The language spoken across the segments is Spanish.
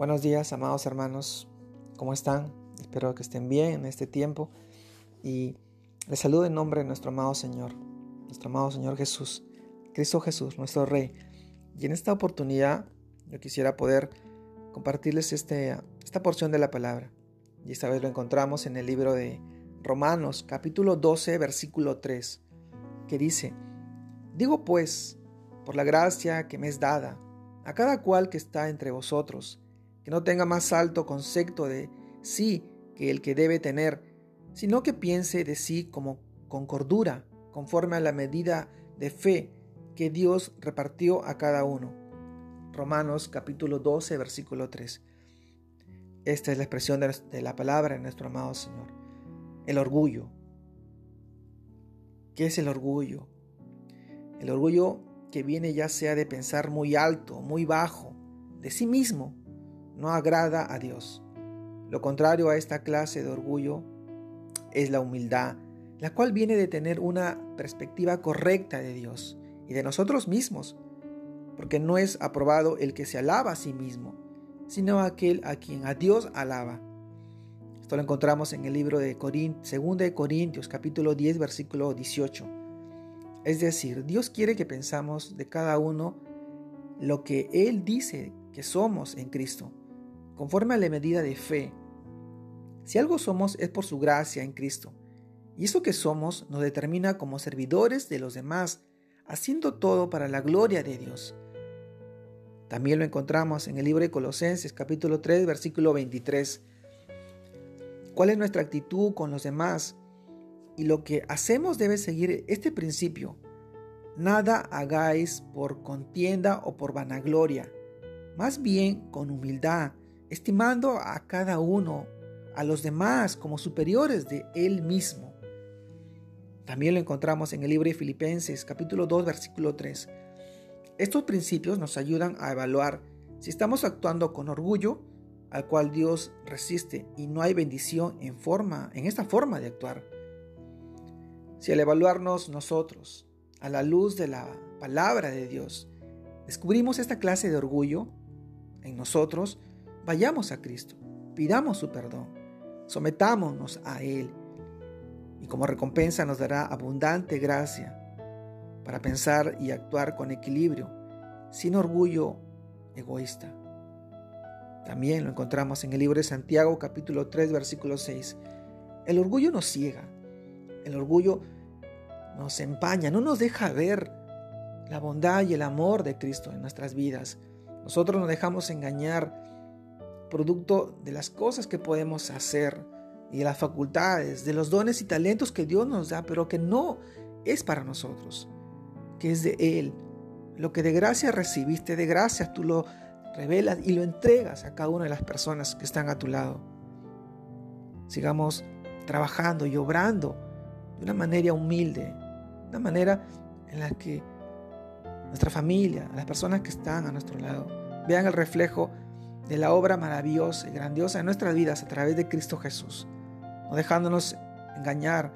Buenos días, amados hermanos. ¿Cómo están? Espero que estén bien en este tiempo. Y les saludo en nombre de nuestro amado Señor, nuestro amado Señor Jesús, Cristo Jesús, nuestro Rey. Y en esta oportunidad yo quisiera poder compartirles este, esta porción de la palabra. Y esta vez lo encontramos en el libro de Romanos, capítulo 12, versículo 3, que dice, Digo pues, por la gracia que me es dada, a cada cual que está entre vosotros, que no tenga más alto concepto de sí que el que debe tener, sino que piense de sí como con cordura, conforme a la medida de fe que Dios repartió a cada uno. Romanos capítulo 12, versículo 3. Esta es la expresión de la palabra de nuestro amado Señor. El orgullo. ¿Qué es el orgullo? El orgullo que viene ya sea de pensar muy alto, muy bajo, de sí mismo, no agrada a Dios. Lo contrario a esta clase de orgullo es la humildad, la cual viene de tener una perspectiva correcta de Dios y de nosotros mismos, porque no es aprobado el que se alaba a sí mismo, sino aquel a quien a Dios alaba. Esto lo encontramos en el libro de 2 de Corintios capítulo 10 versículo 18. Es decir, Dios quiere que pensamos de cada uno lo que Él dice que somos en Cristo conforme a la medida de fe. Si algo somos es por su gracia en Cristo. Y eso que somos nos determina como servidores de los demás, haciendo todo para la gloria de Dios. También lo encontramos en el libro de Colosenses capítulo 3 versículo 23. ¿Cuál es nuestra actitud con los demás? Y lo que hacemos debe seguir este principio. Nada hagáis por contienda o por vanagloria, más bien con humildad, estimando a cada uno, a los demás como superiores de él mismo. También lo encontramos en el libro de Filipenses capítulo 2 versículo 3. Estos principios nos ayudan a evaluar si estamos actuando con orgullo al cual Dios resiste y no hay bendición en forma en esta forma de actuar. Si al evaluarnos nosotros a la luz de la palabra de Dios descubrimos esta clase de orgullo en nosotros, Vayamos a Cristo, pidamos su perdón, sometámonos a Él y como recompensa nos dará abundante gracia para pensar y actuar con equilibrio, sin orgullo egoísta. También lo encontramos en el libro de Santiago capítulo 3 versículo 6. El orgullo nos ciega, el orgullo nos empaña, no nos deja ver la bondad y el amor de Cristo en nuestras vidas. Nosotros nos dejamos engañar producto de las cosas que podemos hacer y de las facultades, de los dones y talentos que Dios nos da, pero que no es para nosotros, que es de Él. Lo que de gracia recibiste, de gracia tú lo revelas y lo entregas a cada una de las personas que están a tu lado. Sigamos trabajando y obrando de una manera humilde, de una manera en la que nuestra familia, las personas que están a nuestro lado, vean el reflejo de la obra maravillosa y grandiosa de nuestras vidas a través de Cristo Jesús, no dejándonos engañar,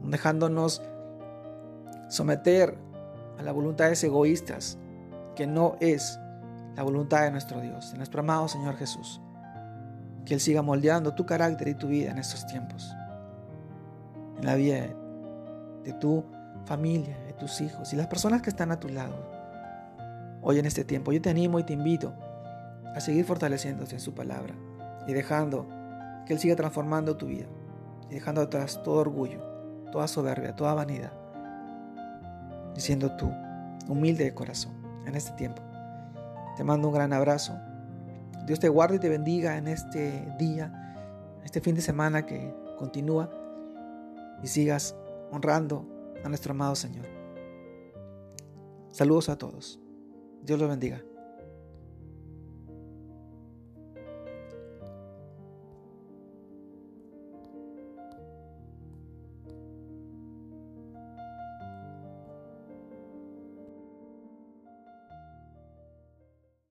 no dejándonos someter a las voluntades egoístas, que no es la voluntad de nuestro Dios, de nuestro amado Señor Jesús. Que Él siga moldeando tu carácter y tu vida en estos tiempos, en la vida de tu familia, de tus hijos y las personas que están a tu lado. Hoy en este tiempo yo te animo y te invito a seguir fortaleciéndose en su palabra y dejando que Él siga transformando tu vida y dejando atrás todo orgullo, toda soberbia, toda vanidad, diciendo tú, humilde de corazón, en este tiempo. Te mando un gran abrazo. Dios te guarde y te bendiga en este día, este fin de semana que continúa y sigas honrando a nuestro amado Señor. Saludos a todos. Dios los bendiga.